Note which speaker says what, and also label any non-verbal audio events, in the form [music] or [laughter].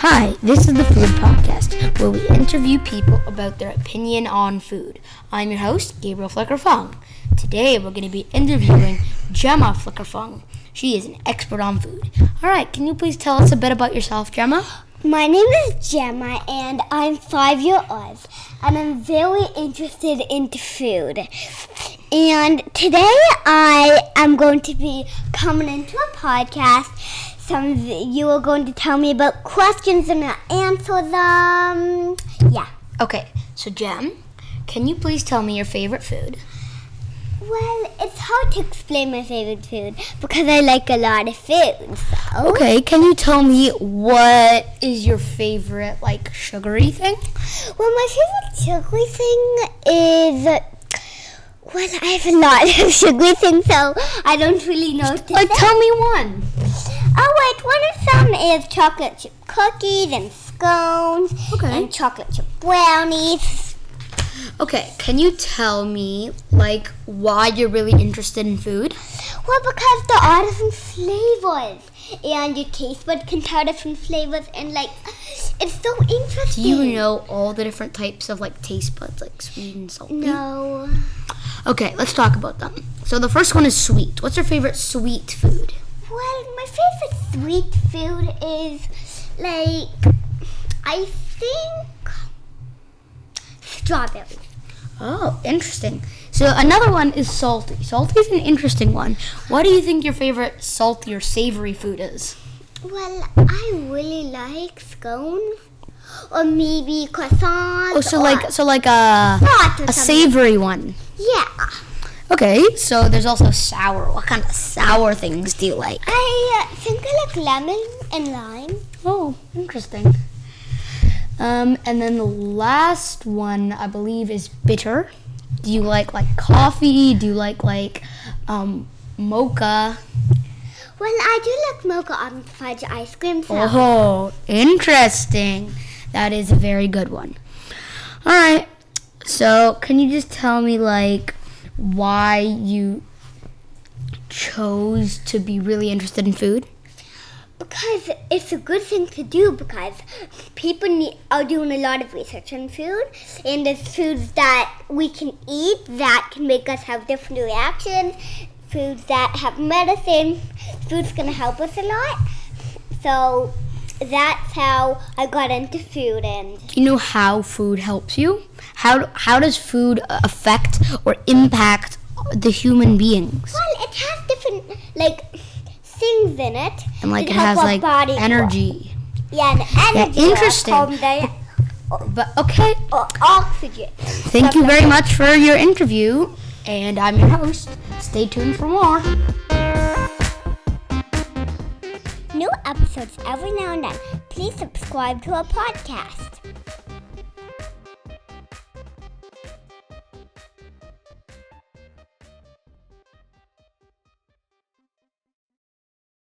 Speaker 1: Hi, this is the Food Podcast, where we interview people about their opinion on food. I'm your host, Gabriel Flickerfong. Today, we're going to be interviewing Gemma Flickerfong. She is an expert on food. All right, can you please tell us a bit about yourself, Gemma?
Speaker 2: My name is Gemma and I'm five years old and I'm very interested into food. And today I am going to be coming into a podcast. Some you are going to tell me about questions and I'll answer them. Yeah.
Speaker 1: Okay, so Jem, can you please tell me your favorite food?
Speaker 2: Well, it's hard to explain my favorite food because I like a lot of food. So.
Speaker 1: Okay, can you tell me what is your favorite, like, sugary thing?
Speaker 2: Well, my favorite sugary thing is. Well, I have a lot of [laughs] sugary things, so I don't really know. To
Speaker 1: Like,
Speaker 2: say.
Speaker 1: tell me one.
Speaker 2: Oh wait, one of them is chocolate chip cookies and scones
Speaker 1: Okay.
Speaker 2: and chocolate chip brownies.
Speaker 1: Okay, can you tell me, like, why you're really interested in food?
Speaker 2: Well, because there are different flavors, and your taste bud can tell different flavors, and like, it's so interesting.
Speaker 1: Do you know all the different types of, like, taste buds, like sweet and salty?
Speaker 2: No.
Speaker 1: Okay, let's talk about them. So the first one is sweet. What's your favorite sweet food?
Speaker 2: Well, my favorite sweet food is like, I think strawberries.
Speaker 1: Oh, interesting. So another one is salty. Salty is an interesting one. What do you think your favorite salty or savory food is?
Speaker 2: Well, I really like scones, or maybe croissants.
Speaker 1: Oh, so like so like a a
Speaker 2: something.
Speaker 1: savory one.
Speaker 2: Yeah.
Speaker 1: Okay, so there's also sour. What kind of sour things do you like?
Speaker 2: I uh, think I like lemon and lime.
Speaker 1: Oh, interesting. Um, and then the last one I believe is bitter. Do you like like coffee? Do you like like um mocha?
Speaker 2: Well, I do like mocha on fudge ice cream. So.
Speaker 1: Oh, interesting. That is a very good one. All right. So, can you just tell me like why you chose to be really interested in food?
Speaker 2: Because it's a good thing to do because people need, are doing a lot of research on food and there's foods that we can eat that can make us have different reactions, foods that have medicine, foods gonna help us a lot. So that's how I got into food and
Speaker 1: Do you know how food helps you? How how does food affect or impact the human beings?
Speaker 2: well it has different like things in it.
Speaker 1: And like it has like energy.
Speaker 2: Yeah, and energy. or
Speaker 1: interesting. But okay,
Speaker 2: or oxygen.
Speaker 1: thank you very much for your interview and I'm your host. Stay tuned for more
Speaker 2: new episodes every now and then. Please subscribe to our podcast.